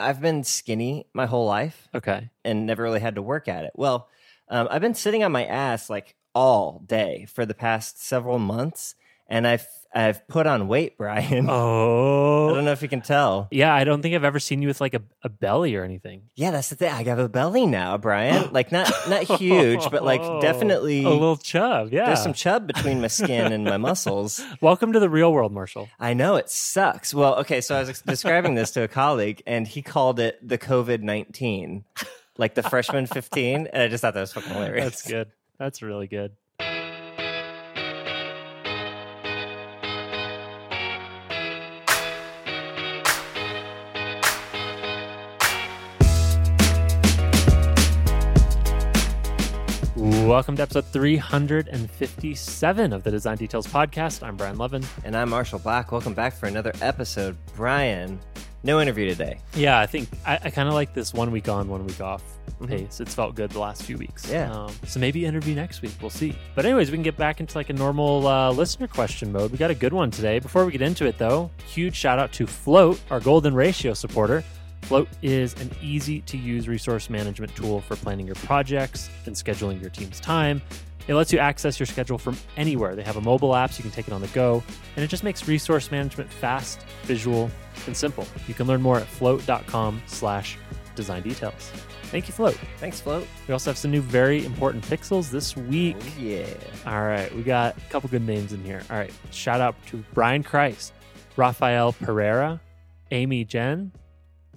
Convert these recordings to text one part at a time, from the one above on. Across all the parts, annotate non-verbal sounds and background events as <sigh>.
I've been skinny my whole life Okay. and never really had to work at it. Well, um, I've been sitting on my ass like all day for the past several months, and I've I've put on weight, <laughs> Brian. Oh. I Oh. don't know if you can tell. Yeah, I don't think I've ever seen you with like a, a belly or anything. Yeah, that's the thing. I have a belly now, Brian. <gasps> Like not not huge, but like oh. definitely a little chub. Yeah. there's some chub between my skin and my <laughs> muscles. Welcome to the real world, Marshall. I know it sucks. Well, okay, so I was describing this to a colleague, and he called it the COVID nineteen, like the freshman fifteen, and I just thought that was fucking hilarious. That's good. That's really good. Welcome to episode 357 of the Design Details Podcast. I'm Brian Lovin. And I'm Marshall Bock. Welcome back for another episode. Brian, no interview today. Yeah, I think I, I kind of like this one week on, one week off pace. It's felt good the last few weeks. Yeah. Um, so maybe interview next week. We'll see. But anyways, we can get back into like a normal uh, listener question mode. We got a good one today. Before we get into it, though, huge shout out to Float, our Golden Ratio supporter. Float is an easy to use resource management tool for planning your projects and scheduling your team's time. It lets you access your schedule from anywhere. They have a mobile app so you can take it on the go, and it just makes resource management fast, visual, and simple. You can learn more at float.com slash design details. Thank you, Float. Thanks, Float. We also have some new very important pixels this week. Oh, yeah. All right, we got a couple good names in here. All right, shout out to Brian Christ, Rafael Pereira, Amy Jen,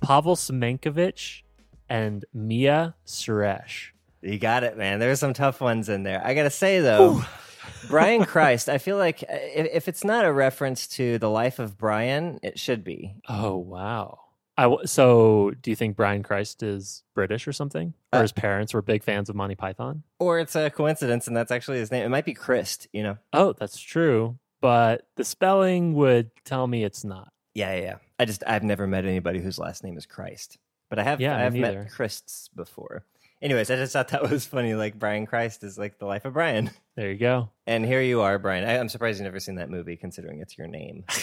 Pavel Semenkovich, and Mia Suresh. You got it, man. There There's some tough ones in there. I got to say, though, <laughs> Brian Christ, I feel like uh, if, if it's not a reference to the life of Brian, it should be. Oh wow! I w- so do you think Brian Christ is British or something, or Uh, his parents were big fans of Monty Python? Or it's a coincidence and that's actually his name. It might be Christ, you know? Oh, that's true, but the spelling would tell me it's not. Yeah, yeah, yeah. I just, I've never met anybody whose last name is Christ. But I have, Yeah, I have neither. met Christs before. Anyways, I just thought that was funny. Like, Brian Christ is like the life of Brian. There you go. And here you are, Brian. I, I'm surprised you've never seen that movie, considering it's your name. <laughs>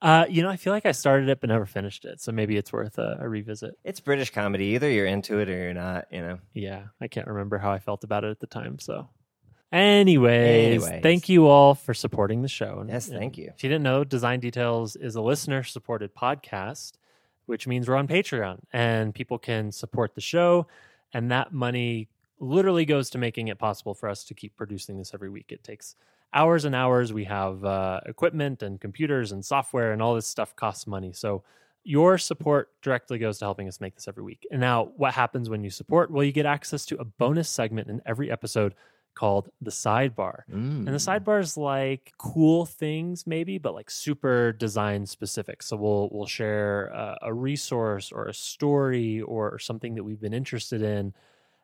Uh, you know, I feel like I started it but never finished it, so maybe it's worth a, a revisit. It's British comedy. Either you're into it or you're not, you know? Yeah, I can't remember how I felt about it at the time. So, anyways, Anyways. thank you all for supporting the show. Yes, and thank you. If you didn't know, Design Details is a listener supported podcast, which means we're on Patreon and people can support the show. And that money literally goes to making it possible for us to keep producing this every week. It takes hours and hours. We have uh, equipment and computers and software, and all this stuff costs money. So, your support directly goes to helping us make this every week. And now, what happens when you support? Well, you get access to a bonus segment in every episode called the sidebar. Mm. And the sidebar is like cool things, maybe, but like super design specific. So we'll we'll share uh, a resource or a story or something that we've been interested in.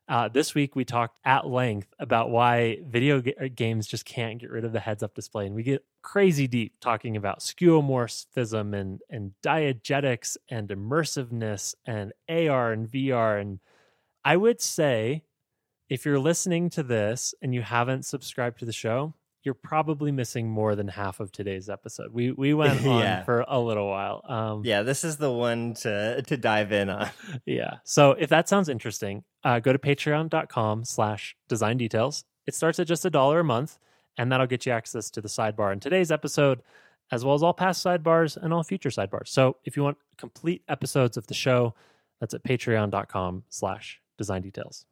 Uh, this week we talked at length about why video ga- uh, games just can't get rid of the heads-up display, and we get crazy deep talking about skeuomorphism and and diegetics and immersiveness and AR and VR. And I would say if you're listening to this and you haven't subscribed to the show, you're probably missing more than half of today's episode. We we <laughs> went on Yeah. for a little while. Um, Yeah, this is the one to to dive in on. <laughs> yeah. So if that sounds interesting, uh, go to patreon.com slash design details. It starts at just a dollar a month, and that'll get you access to the sidebar in today's episode, as well as all past sidebars and all future sidebars. So if you want complete episodes of the show, that's at patreon.com slash design details.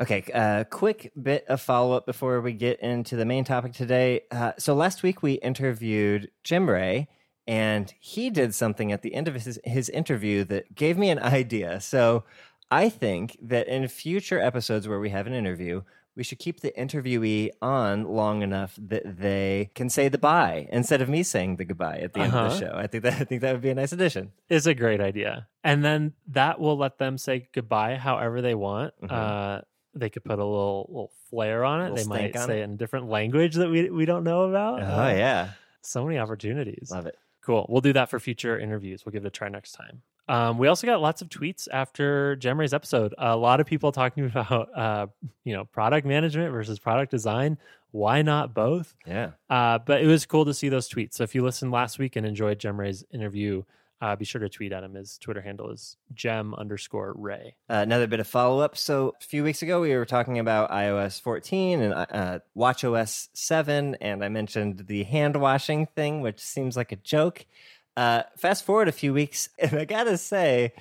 Okay, uh, quick bit of follow up before we get into the main topic today. Uh, so last week we interviewed Jim Ray, and he did something at the end of his, his interview that gave me an idea. So I think that in future episodes where we have an interview, we should keep the interviewee on long enough that they can say the bye instead of me saying the goodbye at the end of Uh-huh. the show. I think that I think that would be a nice addition. is a great idea. And then that will let them say goodbye however they want. Mhm. Uh, they could put a little little flair on it. They might say it. in a different language that we we don't know about. Oh Uh, yeah, so many opportunities. love it. Cool. We'll do that for future interviews. We'll give it a try next time. Um, we also got lots of tweets after Gemray's episode. A lot of people talking <laughs> about uh, you know product management versus product design. Why not both? Yeah. Uh, but it was cool to see those tweets. So if you listened last week and enjoyed Gemray's interview, uh, be sure to tweet at him. His Twitter handle is gem underscore ray. Uh, another bit of follow up. So a few weeks ago, we were talking about iOS 14 and uh, WatchOS 7, and I mentioned the hand washing thing, which seems like a joke. Uh, fast forward a few weeks, <laughs> and I gotta say,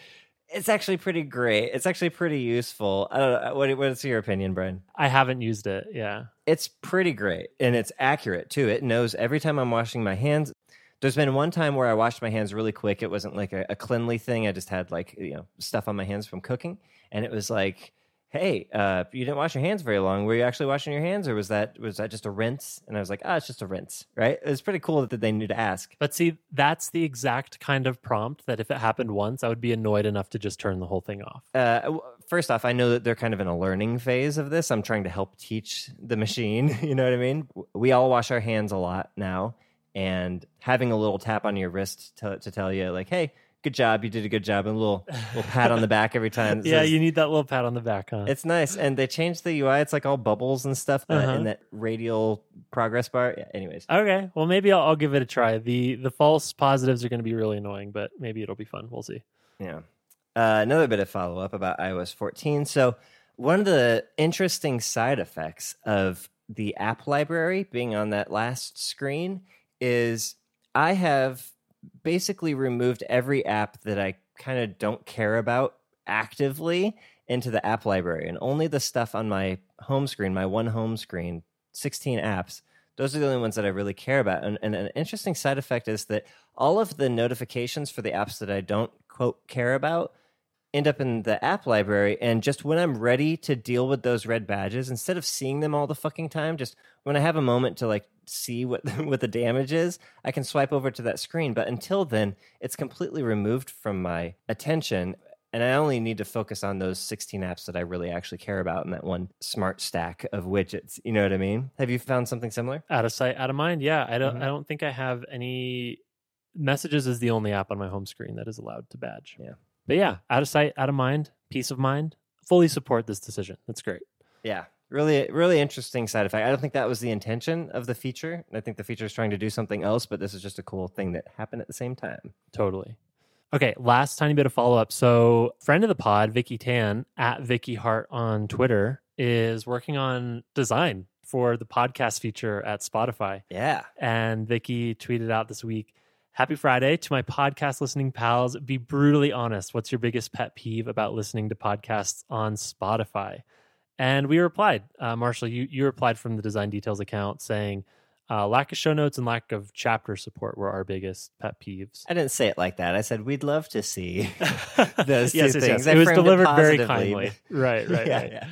it's actually pretty great. It's actually pretty useful. I don't know. What, what's your opinion, Brian? I haven't used it. Yeah. It's pretty great and it's accurate too. It knows every time I'm washing my hands. There's been one time where I washed my hands really quick. It wasn't like a, a cleanly thing. I just had like, you know, stuff on my hands from cooking. And it was like, hey, uh, you didn't wash your hands very long. Were you actually washing your hands, or was that was that just a rinse? And I was like, ah, oh, it's just a rinse, right? It's pretty cool that they knew to ask. But see, that's the exact kind of prompt that if it happened once, I would be annoyed enough to just turn the whole thing off. Uh, first off, I know that they're kind of in a learning phase of this. I'm trying to help teach the machine. <laughs> You know what I mean? We all wash our hands a lot now, and having a little tap on your wrist to, to tell you like, hey good job, you did a good job, and a little little pat on the <laughs> back every time. yeah, says, you need that little pat on the back, huh? It's nice, and they changed the UI. It's like all bubbles and stuff uh, uh-huh. in that radial progress bar. Yeah, anyways, okay, well maybe I'll, I'll, give it a try. the The false positives are going to be really annoying, but maybe it'll be fun. We'll see. Yeah. Uh, another bit of follow up about iOS 14. So one of the interesting side effects of the app library being on that last screen is I have basically removed every app that I kind of don't care about actively into the app library and only the stuff on my home screen, my one home screen, 16 apps. Those are the only ones that I really care about. And, and an interesting side effect is that all of the notifications for the apps that I don't quote care about end up in the app library and just when i'm ready to deal with those red badges instead of seeing them all the fucking time just when i have a moment to like see what <laughs> what the damage is i can swipe over to that screen. But until then it's completely removed from my attention and i only need to focus on those 16 apps that i really actually care about in that one smart stack of widgets. You know what i mean? Have you found something similar? Out of sight out of mind? Yeah i don't mm-hmm. i don't think i have any messages is the only app on my home screen that is allowed to badge. Yeah but yeah, out of sight, out of mind, peace of mind. Fully support this decision. That's great. Yeah, really, really interesting side effect. I don't think that was the intention of the feature. I think the feature is trying to do something else, but this is just a cool thing that happened at the same time. Totally. Okay, last tiny bit of follow up. So, friend of the pod, Vicki Tan at Vicki Hart on Twitter, is working on design for the podcast feature at Spotify. Yeah. And Vicky tweeted out this week Happy Friday to my podcast listening pals. Be brutally honest. What's your biggest pet peeve about listening to podcasts on Spotify? And we replied, uh, Marshall, you, you replied from the Design Details account saying, uh, lack of show notes and lack of chapter support were our biggest pet peeves. I didn't say it like that. I said we'd love to see <laughs> those yes, two yes, things. Yes. It was delivered very kindly. Right, right, <laughs> yeah, right. Yeah.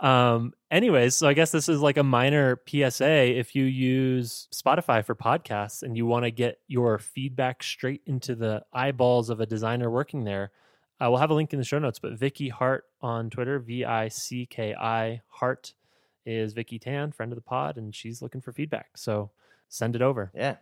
Um, anyways, so I guess this is like a minor PSA. If you use Spotify for podcasts and you want to get your feedback straight into the eyeballs of a designer working there, uh, we'll have a link in the show notes. But Vicki Hart on Twitter, V I C K I Hart, is Vicki Tan, friend of the pod, and she's looking for feedback. So send it over. Yeah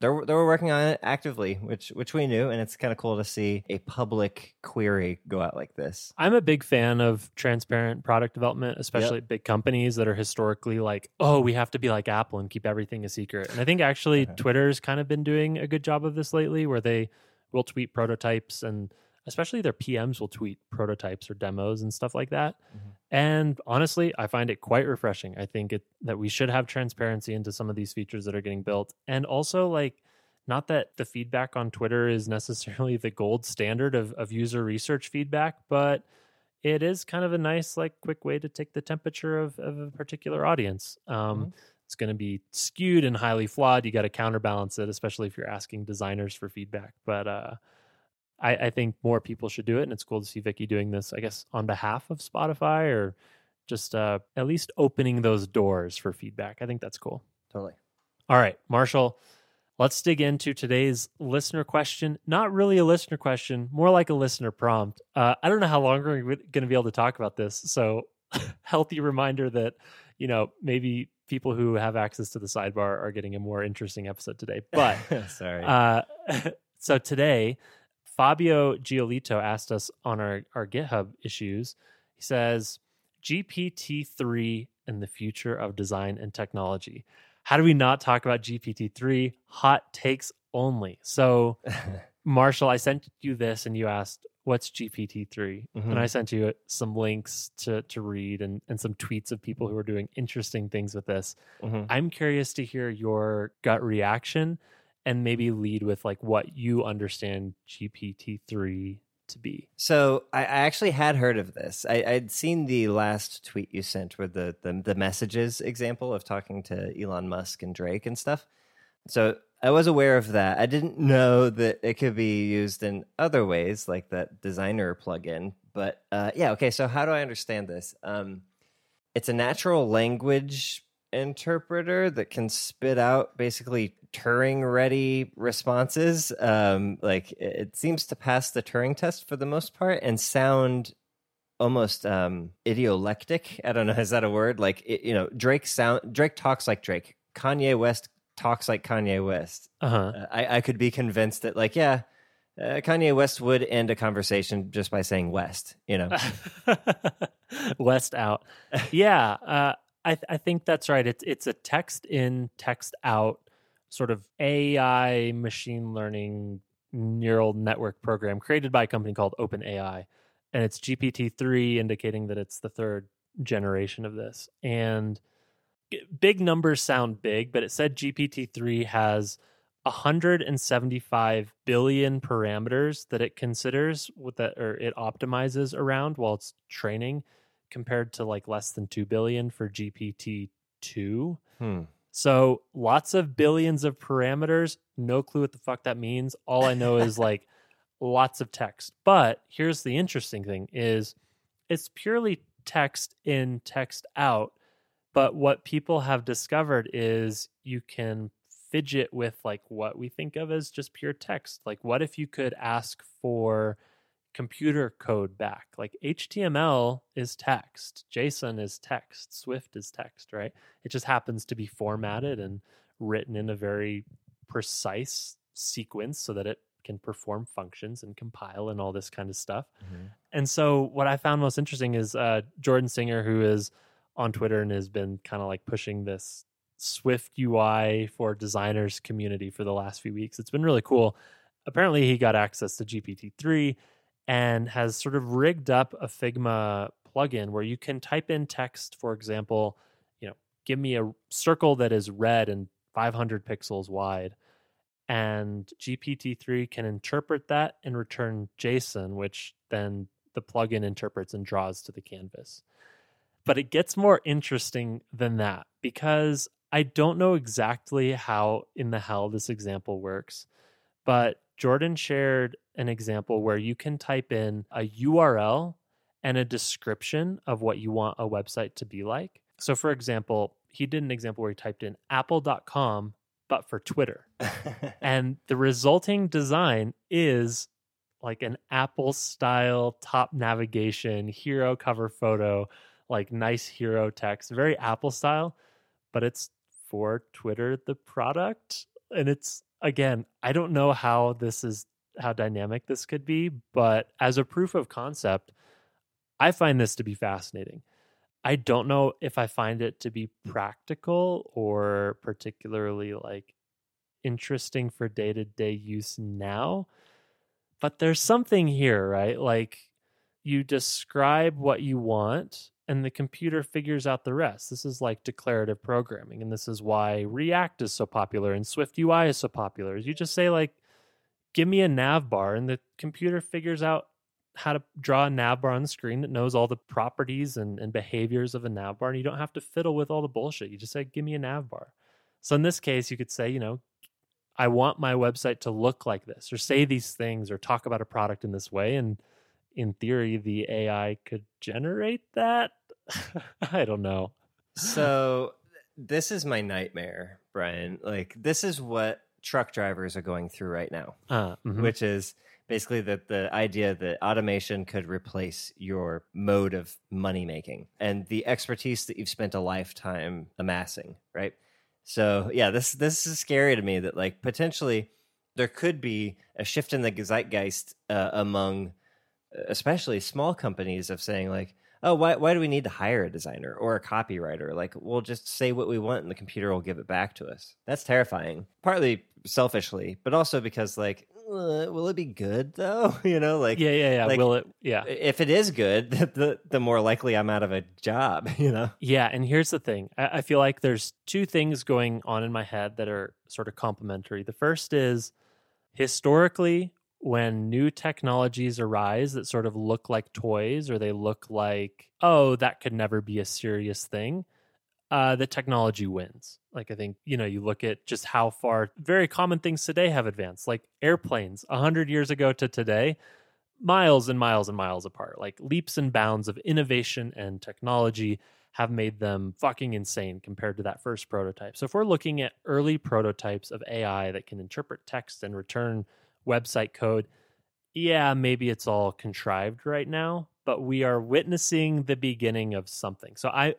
they're they were working on it actively, which which we knew, and it's kind of cool to see a public query go out like this. I'm a big fan of transparent product development, especially yep. big companies that are historically like, oh, we have to be like Apple and keep everything a secret. And I think actually uh-huh. Twitter's kind of been doing a good job of this lately, where they will tweet prototypes and especially their PMs will tweet prototypes or demos and stuff like that. Mm-hmm. And honestly, I find it quite refreshing. I think it, that we should have transparency into some of these features that are getting built. And also, like, not that the feedback on Twitter is necessarily the gold standard of, of user research feedback, but it is kind of a nice, like, quick way to take the temperature of, of a particular audience. Um, mm-hmm. It's going to be skewed and highly flawed. You got to counterbalance it, especially if you're asking designers for feedback. But uh, I, I think more people should do it, and it's cool to see Vicky doing this. I guess on behalf of Spotify or just uh, at least opening those doors for feedback. I think that's cool. Totally. All right, Marshall. Let's dig into today's listener question. Not really a listener question, more like a listener prompt. Uh, I don't know how long we're going to be able to talk about this. So, <laughs> healthy reminder that, you know, maybe people who have access to the sidebar are getting a more interesting episode today. But, <laughs> sorry. Uh, <laughs> so, today, Fabio Giolito asked us on our, our GitHub issues. He says, GPT-3 and the future of design and technology. How do we not talk about GPT-3? Hot takes only. So, <laughs> Marshall, I sent you this and you asked, what's GPT 3? Mhm. And I sent you some links to, to read and, and some tweets of people who are doing interesting things with this. Mhm. I'm curious to hear your gut reaction and maybe lead with like what you understand GPT 3 to be. So I, I actually had heard of this. I, I'd seen the last tweet you sent with the, the the messages example of talking to Elon Musk and Drake and stuff. So I was aware of that. I didn't know that it could be used in other ways, like that designer plugin. But uh, yeah, okay. So how do I understand this? Um, it's a natural language interpreter that can spit out basically Turing ready responses. Um, like it seems to pass the Turing test for the most part and sound almost um idiolectic. I don't know, <laughs> is that a word? Like it, you know, Drake sound Drake talks like Drake. Kanye West talks like Kanye West. Uh-huh. Uh, I, I could be convinced that like, yeah, uh, Kanye West would end a conversation just by saying West, you know. <laughs> West out. Yeah, uh, I I think that's right. It's it's a text in, text out sort of AI machine learning neural network program created by a company called OpenAI, and it's GPT three, indicating that it's the third generation of this. And big numbers sound big, but it said GPT three has 175 billion parameters that it considers with that or it optimizes around while it's training compared to like less than 2 billion for GPT-2. Hmm. So lots of billions of parameters, no clue what the fuck that means. All I know is like <laughs> lots of text. But here's the interesting thing is it's purely text in, text out. But what people have discovered is you can fidget with like what we think of as just pure text. Like what if you could ask for computer code back? Like HTML is text, JSON is text, Swift is text, right? It just happens to be formatted and written in a very precise sequence so that it can perform functions and compile and all this kind of stuff. And so what I found most interesting is uh, Jordan Singer, who is on Twitter and has been kind of like pushing this Swift UI for designers community for the last few weeks. It's been really cool. Apparently, he got access to GPT-3 and has sort of rigged up a Figma plugin where you can type in text, for example, you know, give me a circle that is red and 500 pixels wide. And GPT-3 can interpret that and return JSON, which then the plugin interprets and draws to the canvas. But it gets more interesting than that because I don't know exactly how in the hell this example works, but Jordan shared an example where you can type in a URL and a description of what you want a website to be like. So, for example, he did an example where he typed in apple.com, but for Twitter. <laughs> And the resulting design is like an Apple style top navigation, hero cover photo, like nice hero text, very Apple style, but it's for Twitter, the product. And it's, again, I don't know how this is, how dynamic this could be, but as a proof of concept, I find this to be fascinating. I don't know if I find it to be practical or particularly like interesting for day to day use now. But there's something here, right? Like you describe what you want and the computer figures out the rest. This is like declarative programming. And this is why React is so popular and Swift UI is so popular. You just say, like, give me a nav bar, and the computer figures out how to draw a nav bar on the screen that knows all the properties and, and behaviors of a nav bar. And you don't have to fiddle with all the bullshit. You just say, give me a nav bar. So in this case, you could say, you know, I want my website to look like this, or say these things, or talk about a product in this way. And in theory, the AI could generate that. <laughs> I don't know. so this is my nightmare, Brian. Like this is what truck drivers are going through right now, Uh, mhm. which is basically that the idea that automation could replace your mode of money making and the expertise that you've spent a lifetime amassing, right? So yeah, this this is scary to me that like potentially there could be a shift in the zeitgeist uh, among especially small companies of saying like oh why, why do we need to hire a designer or a copywriter like we'll just say what we want and the computer will give it back to us that's terrifying partly selfishly but also because like uh, will it be good though? <laughs> you know, like yeah, yeah, yeah. like, Will it? Yeah. if it is good, <laughs> the the more likely I'm out of a job. <laughs> You know. Yeah, and here's the thing. I, I feel like there's two things going on in my head that are sort of complementary. The first is historically, when new technologies arise that sort of look like toys or they look like, oh, that could never be a serious thing, uh, the technology wins. Like I think, you know, you look at just how far very common things today have advanced, like airplanes 100 years ago to today, miles and miles and miles apart. Like leaps and bounds of innovation and technology have made them fucking insane compared to that first prototype. So if we're looking at early prototypes of AI that can interpret text and return website code, yeah, maybe it's all contrived right now, but we are witnessing the beginning of something. So I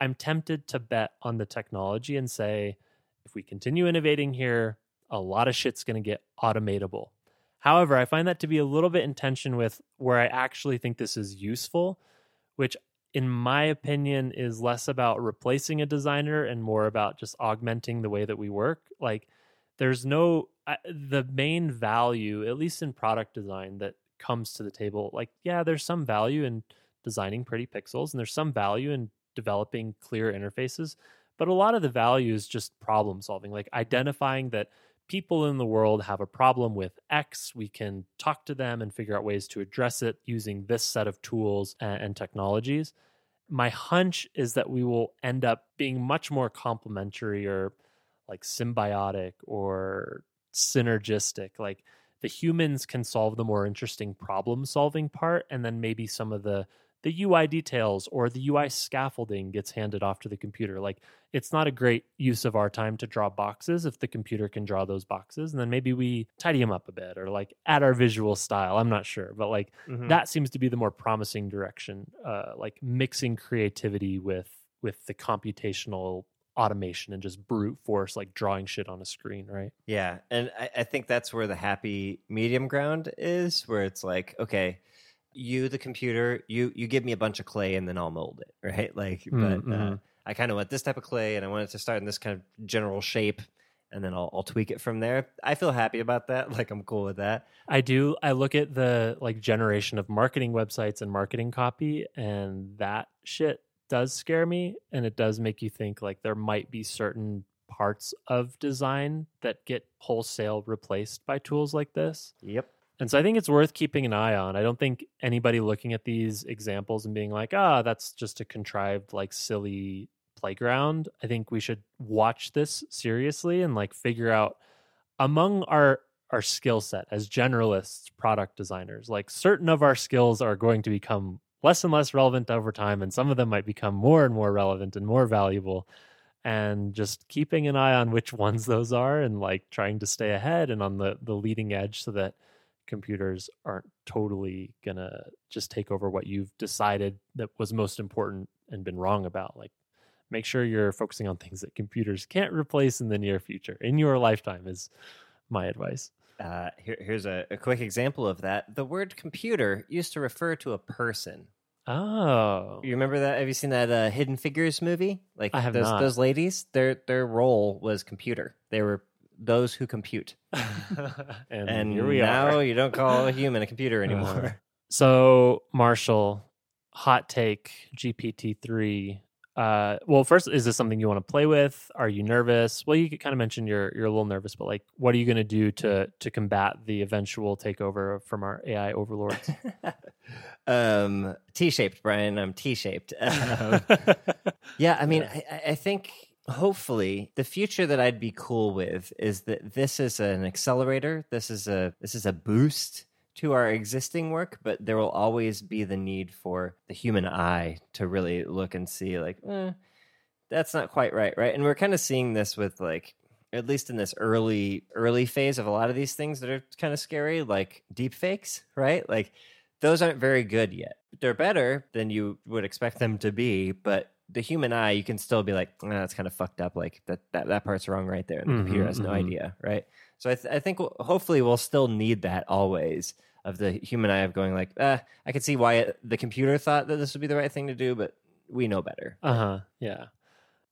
I'm tempted to bet on the technology and say if we continue innovating here, a lot of shit's going to get automatable. However, I find that to be a little bit in tension with where I actually think this is useful, which in my opinion is less about replacing a designer and more about just augmenting the way that we work. Like there's no the main value at least in product design that comes to the table like yeah there's some value in designing pretty pixels and there's some value in developing clear interfaces but a lot of the value is just problem solving like identifying that people in the world have a problem with x we can talk to them and figure out ways to address it using this set of tools and, and technologies. My hunch is that we will end up being much more complementary or like symbiotic or synergistic. Like the humans can solve the more interesting problem solving part, and then maybe some of the the UI details or the UI scaffolding gets handed off to the computer. Like it's not a great use of our time to draw boxes if the computer can draw those boxes, and then maybe we tidy them up a bit or like add our visual style. I'm not sure, but like mm-hmm. that seems to be the more promising direction. Uh, like mixing creativity with with the computational automation and just brute force like drawing shit on a screen, right? Yeah. And I, I, think that's where the happy medium ground is, where it's like, okay, you the computer, you you give me a bunch of clay and then I'll mold it, <laughs> right? Like mm-hmm. but uh, I kind of want this type of clay and I want it to start in this kind of general shape and then I'll, I'll tweak it from there. I feel happy about that. <laughs> Like I'm cool with that. I do. I look at the like generation of marketing websites and marketing copy, and that shit does scare me and it does make you think like there might be certain parts of design that get wholesale replaced by tools like this. Yep. And so I think it's worth keeping an eye on. I don't think anybody looking at these examples and being like, ah, that's just a contrived, like silly playground. I think we should watch this seriously and like figure out among our our skill set as generalists, product designers, like certain of our skills are going to become less and less relevant over time, and some of them might become more and more relevant and more valuable. And just keeping an eye on which <laughs> ones those are, and like trying to stay ahead and on the the leading edge, so that computers aren't totally gonna just take over what you've decided that was most important and been wrong about. Like, make sure you're focusing on things that computers can't replace in the near future in your lifetime. Is my advice. Uh, here, here's a, a, quick example of that. The word computer used to refer to a person. Oh, you remember that? Have you seen that uh, Hidden Figures movie? Like I have those, not. those ladies, their their role was computer. They were those who compute. <laughs> and, and here we now are. you don't call a human a computer anymore. Uh, <laughs> so, Marshall, hot take GPT three uh, well, first, is this something you want to play with? Are you nervous? Well, you kind of mentioned you're you're a little nervous, but like, what are you going to do to to combat the eventual takeover from our AI overlords? <laughs> um, T-shaped, Brian. I'm T-shaped. Um, <laughs> <laughs> yeah, I mean, I, I think hopefully the future that I'd be cool with is that this is an accelerator. This is a this is a boost to our existing work, but there will always be the need for the human eye to really look and see, like, eh, that's not quite right, right? And we're kind of seeing this with like, at least in this early early phase of a lot of these things that are kind of scary, like deep fakes, right? Like those aren't very good yet. They're better than you would expect them to be, but the human eye, you can still be like, oh, that's kind of fucked up. Like that, that, that part's wrong right there. And the mm-hmm, computer has no mm-hmm. idea, right? So I, th- I think hopefully we'll still need that always of the human eye of going like, uh, I could see why it, the computer thought that this would be the right thing to do, but we know better. Uh huh. Yeah.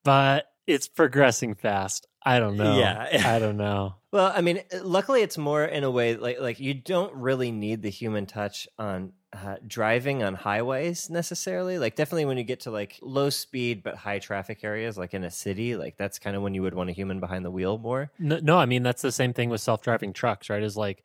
But it's progressing fast. I don't know. Yeah. I don't know. <laughs> Well, I mean, luckily it's more in a way like like you don't really need the human touch on uh, driving on highways necessarily. Like definitely when you get to like low speed but high traffic areas, like in a city, like that's kind of when you would want a human behind the wheel more. No, no, I mean that's the same thing with self-driving trucks, right? Is like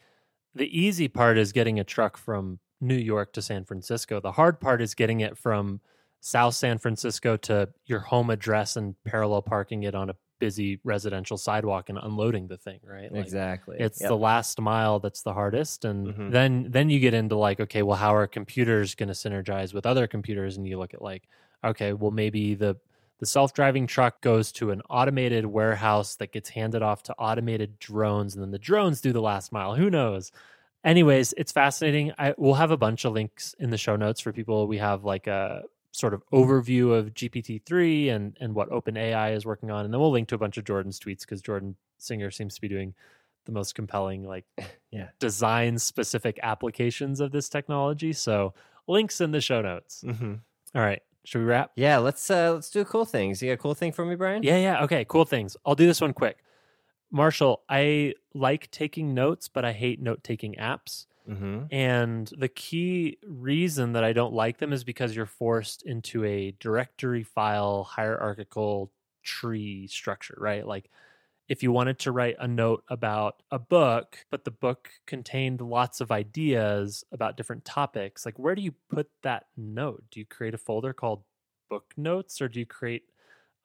the easy part is getting a truck from New York to San Francisco. The hard part is getting it from South San Francisco to your home address and parallel parking it on a busy residential sidewalk and unloading the thing, right? Like, exactly. It's Yep. the last mile that's the hardest and Mhm. then then you get into like okay, well how are computers going to synergize with other computers and you look at like okay, well maybe the the self-driving truck goes to an automated warehouse that gets handed off to automated drones and then the drones do the last mile. Who knows? Anyways, it's fascinating. I we'll have a bunch of links in the show notes for people. We have like a sort of overview of GPT-3 and and what OpenAI is working on and then we'll link to a bunch of Jordan's tweets cuz Jordan Singer seems to be doing the most compelling like <laughs> Yeah. design specific applications of this technology. So, links in the show notes. hmm All right. Should we wrap? Yeah, let's uh let's do cool things. You got a cool thing for me, Brian? Yeah, yeah. Okay, cool things. I'll do this one quick. Marshall, I like taking notes, but I hate note taking apps. Mm-hmm. And the key reason that I don't like them is because you're forced into a directory file hierarchical tree structure, right? Like if you wanted to write a note about a book, but the book contained lots of ideas about different topics, like where do you put that note? Do you create a folder called book notes or do you create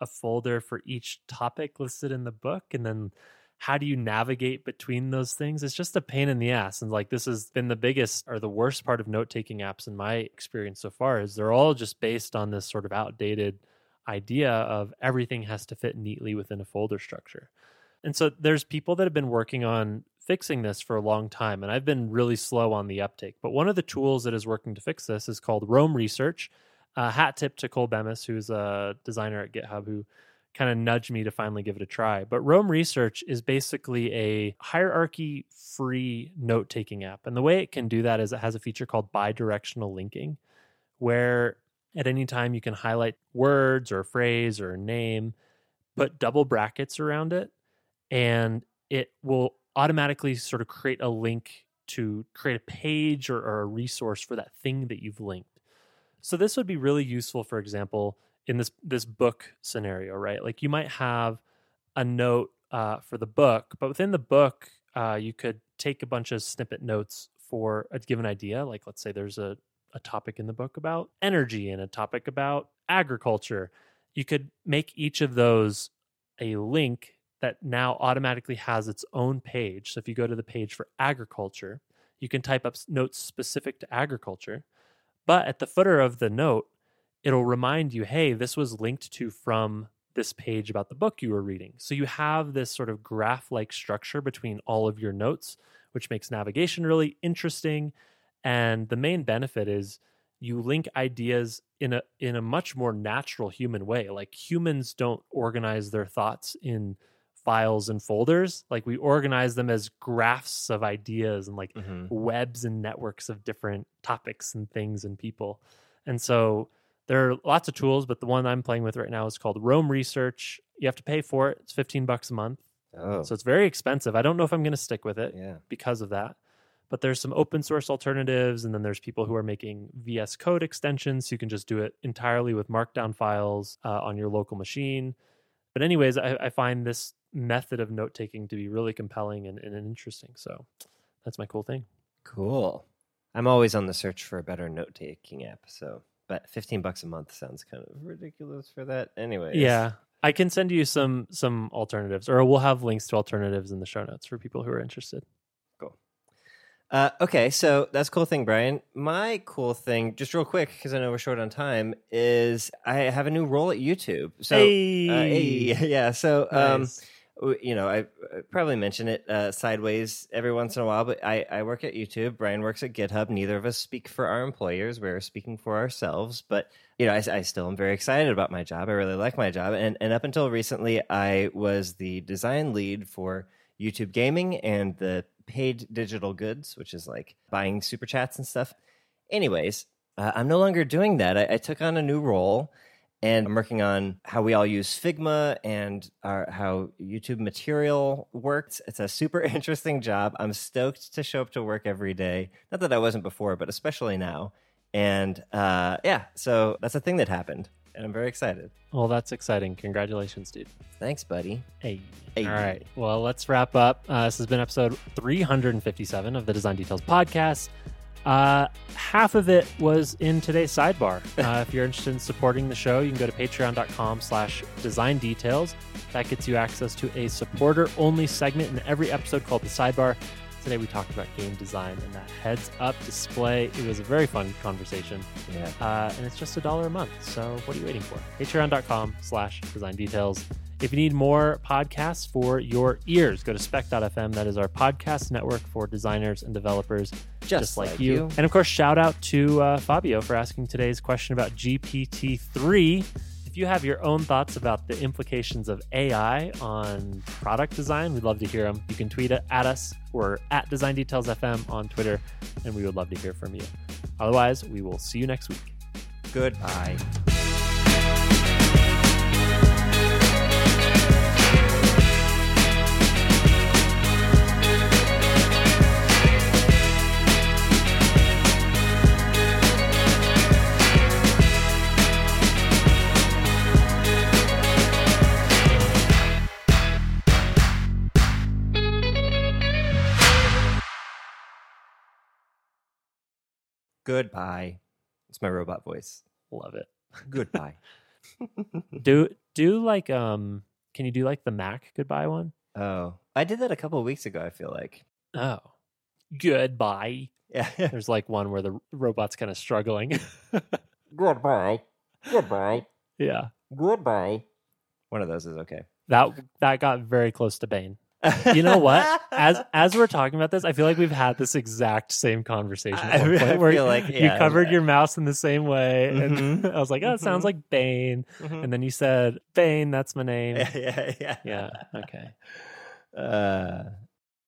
a folder for each topic listed in the book? And then how do you navigate between those things? It's just a pain in the ass and like this has been the biggest or the worst part of note-taking apps in my experience so far is they're all just based on this sort of outdated idea of everything has to fit neatly within a folder structure and so there's people that have been working on fixing this for a long time and i've been really slow on the uptake but one of the tools that is working to fix this is called roam research uh, hat tip to Cole Bemis, who's a designer at GitHub, who kind of nudged me to finally give it a try. But Roam Research is basically a hierarchy free note taking app. And the way it can do that is it has a feature called bidirectional linking, where at any time you can highlight words or a phrase or a name, put double brackets around it, and it will automatically sort of create a link to create a page or, or a resource for that thing that you've linked. So this would be really useful, for example, in this this book scenario, right? Like you might have a note uh, for the book, but within the book, uh, you could take a bunch of snippet notes for a given idea. Like let's say there's a a topic in the book about energy and a topic about agriculture. You could make each of those a link that now automatically has its own page. So if you go to the page for agriculture, you can type up notes specific to agriculture. But at the footer of the note, it'll remind you, hey, this was linked to from this page about the book you were reading. So you have this sort of graph like structure between all of your notes, which makes navigation really interesting. And the main benefit is you link ideas in a in a much more natural human way. Like humans don't organize their thoughts in files and folders. Like we organize them as graphs of ideas and like Mm-hmm. webs and networks of different topics and things and people. And so there are lots of tools, but the one I'm playing with right now is called Roam Research. You have to pay for it. It's 15 bucks a month. Oh, So it's very expensive. I don't know if I'm going to stick with it yeah. because of that. But there's some open source alternatives, and then there's people who are making VS Code extensions. So you can just do it entirely with Markdown files uh, on your local machine. But, anyways, I, I find this method of note taking to be really compelling and, and interesting. So that's my cool thing. Cool. I'm always on the search for a better note taking app. So, but 15 bucks a month sounds kind of ridiculous for that. Anyway. Yeah. I can send you some some alternatives, or we'll have links to alternatives in the show notes for people who are interested. Uh, okay, so that's a cool thing, Brian. My cool thing, just real quick, because I know we're short on time, is I have a new role at YouTube. So, hey, uh, hey, <laughs> yeah. So, um, Nice. w- you know, I probably mention it uh, sideways every once in a while, but I, I work at YouTube. Brian works at GitHub. Neither of us speak for our employers. We're speaking for ourselves. But, you know, I, I still am very excited about my job. I really like my job. And, and up until recently, I was the design lead for YouTube gaming and the paid digital goods, which is like buying super chats and stuff. Anyways, uh, I'm no longer doing that. I, I took on a new role And I'm working on how we all use Figma and our, how YouTube material works. It's a super <laughs> interesting job. I'm stoked to show up to work every day. Not that I wasn't before, but especially now. And uh, yeah, so that's a thing that happened. And I'm very excited. Well, that's exciting. Congratulations, dude. Thanks, buddy. Hey. Hey. All right. Well, let's wrap up. Uh, this has been episode 357 of the Design Details podcast. Uh, half of it was in today's sidebar. <laughs> Uh, if you're interested in supporting the show, you can go to patreon.com slash design details. That gets you access to a supporter only segment in every episode called the sidebar. Today we talked about game design and that heads up display. It was a very fun conversation. Yeah. Uh, and it's just a dollar a month. So what are you waiting for? Patreon.com slash design details. If you need more podcasts for your ears, go to spec.fm. That is our podcast network for designers and developers just, like, you. And of course, shout out to uh, Fabio for asking today's question about GPT-3. If you have your own thoughts about the implications of AI on product design, we'd love to hear them. You can tweet at us or at Design Details FM on Twitter, and we would love to hear from you. Otherwise, we will see you next week. Goodbye. Goodbye. It's my robot voice. Love it. Goodbye. <laughs> Do do like um can you do like the Mac goodbye one? oh, I did that a couple of weeks ago. I feel like. Oh. Goodbye. Yeah. <laughs> There's like one where the robot's kind of struggling. <laughs> Goodbye. Goodbye. yeah. Goodbye. One of those is okay. That that got very close to Bane. You know what? As <laughs> as we're talking about this, I feel like we've had this exact same conversation. I- I where feel like, you covered yeah. your mouse in the same way, and Mhm. <laughs> I was like, "Oh, it sounds Mhm. like Bane," Mhm. and then you said, "Bane, that's my <laughs> name." yeah, yeah, yeah. yeah. Okay. Uh,